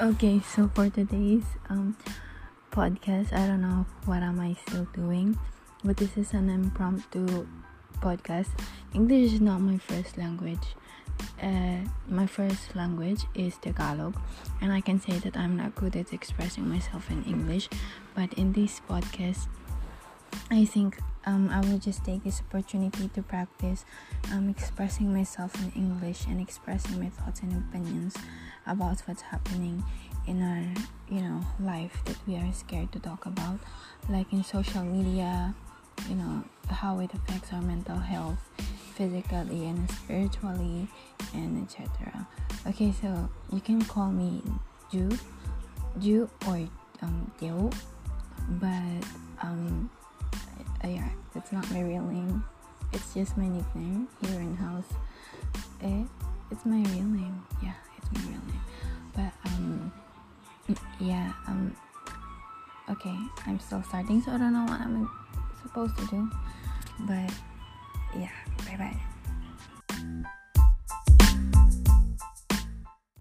Okay, so for today's um podcast, I don't know what am I still doing, but this is an impromptu podcast. English is not my first language. Uh, my first language is Tagalog, and I can say that I'm not good at expressing myself in English. But in this podcast, I think um, I will just take this opportunity to practice um, expressing myself in English and expressing my thoughts and opinions about what's happening in our you know life that we are scared to talk about like in social media you know how it affects our mental health physically and spiritually and etc okay so you can call me Ju Ju or um Deo but yeah it's not my real name. It's just my nickname here in house. Eh, it's my real name. Yeah it's my real name. But um yeah um okay i'm still starting so i don't know what i'm supposed to do. But yeah bye bye